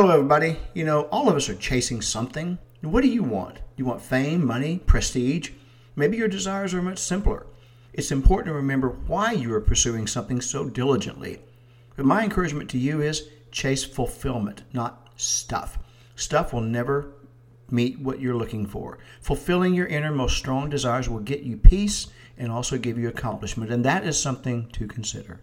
Hello, everybody. You know, all of us are chasing something. What do you want? You want fame, money, prestige? Maybe your desires are much simpler. It's important to remember why you are pursuing something so diligently. But my encouragement to you is chase fulfillment, not stuff. Stuff will never meet what you're looking for. Fulfilling your innermost strong desires will get you peace and also give you accomplishment, and that is something to consider.